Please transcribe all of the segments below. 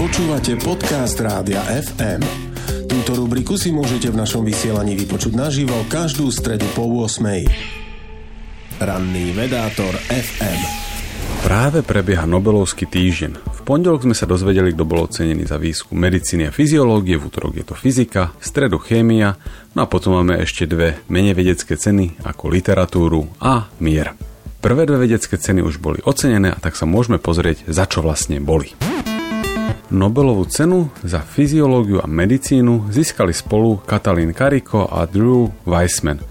Počúvate podcast Rádia FM. Túto rubriku si môžete v našom vysielaní vypočuť naživo každú stredu po 8. Ranný vedátor FM. Práve prebieha Nobelovský týždeň. V pondelok sme sa dozvedeli, kto bol ocenený za výskum medicíny a fyziológie, v útorok je to fyzika, v stredu chémia, no a potom máme ešte dve menej vedecké ceny ako literatúru a mier. Prvé dve vedecké ceny už boli ocenené a tak sa môžeme pozrieť, za čo vlastne boli. Nobelovú cenu za fyziológiu a medicínu získali spolu Katalín Kariko a Drew Weissman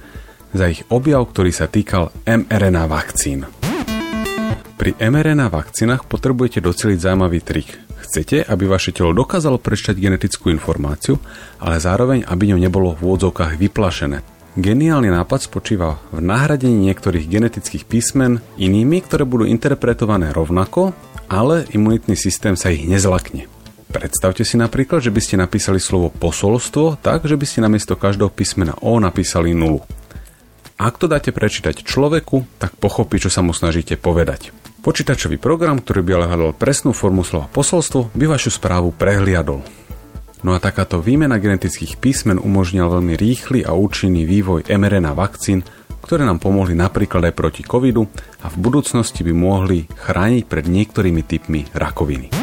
za ich objav, ktorý sa týkal mRNA vakcín. Pri mRNA vakcínach potrebujete doceliť zaujímavý trik. Chcete, aby vaše telo dokázalo prečítať genetickú informáciu, ale zároveň, aby ňou nebolo v úvodzovkách vyplašené. Geniálny nápad spočíva v nahradení niektorých genetických písmen inými, ktoré budú interpretované rovnako, ale imunitný systém sa ich nezlakne. Predstavte si napríklad, že by ste napísali slovo posolstvo tak, že by ste namiesto každého písmena O napísali nulu. Ak to dáte prečítať človeku, tak pochopí, čo sa mu snažíte povedať. Počítačový program, ktorý by ale hľadal presnú formu slova posolstvo, by vašu správu prehliadol. No a takáto výmena genetických písmen umožnila veľmi rýchly a účinný vývoj mRNA vakcín, ktoré nám pomohli napríklad aj proti covidu a v budúcnosti by mohli chrániť pred niektorými typmi rakoviny.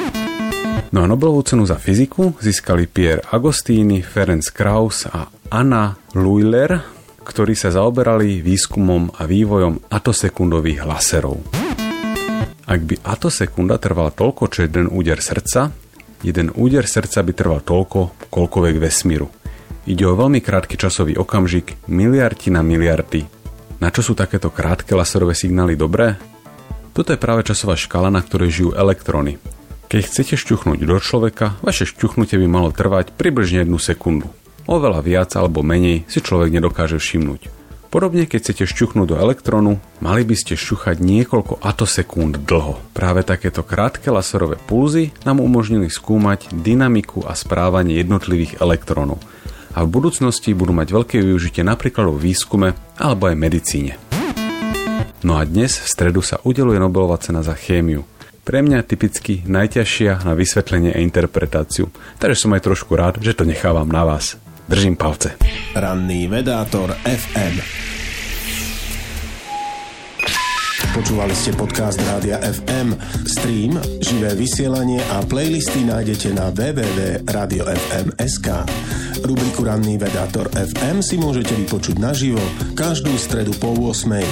No a Nobelovú cenu za fyziku získali Pierre Agostini, Ferenc Kraus a Anna Luiler, ktorí sa zaoberali výskumom a vývojom atosekundových laserov. Ak by atosekunda trvala toľko, čo jeden úder srdca, Jeden úder srdca by trval toľko, koľko vek vesmíru. Ide o veľmi krátky časový okamžik, miliardy na miliardy. Na čo sú takéto krátke laserové signály dobré? Toto je práve časová škala, na ktorej žijú elektróny. Keď chcete šťuchnúť do človeka, vaše šťuchnutie by malo trvať približne jednu sekundu. Oveľa viac alebo menej si človek nedokáže všimnúť. Podobne, keď chcete šťuchnúť do elektrónu, mali by ste šťuchať niekoľko atosekúnd dlho. Práve takéto krátke laserové pulzy nám umožnili skúmať dynamiku a správanie jednotlivých elektrónov a v budúcnosti budú mať veľké využitie napríklad vo výskume alebo aj medicíne. No a dnes v stredu sa udeluje Nobelová cena za chémiu. Pre mňa typicky najťažšia na vysvetlenie a interpretáciu, takže som aj trošku rád, že to nechávam na vás. Držím palce. Ranný vedátor FM. Počúvali ste podcast Rádia FM. Stream, živé vysielanie a playlisty nájdete na www.radiofm.sk. Rubriku Ranný vedátor FM si môžete vypočuť naživo každú stredu po 8.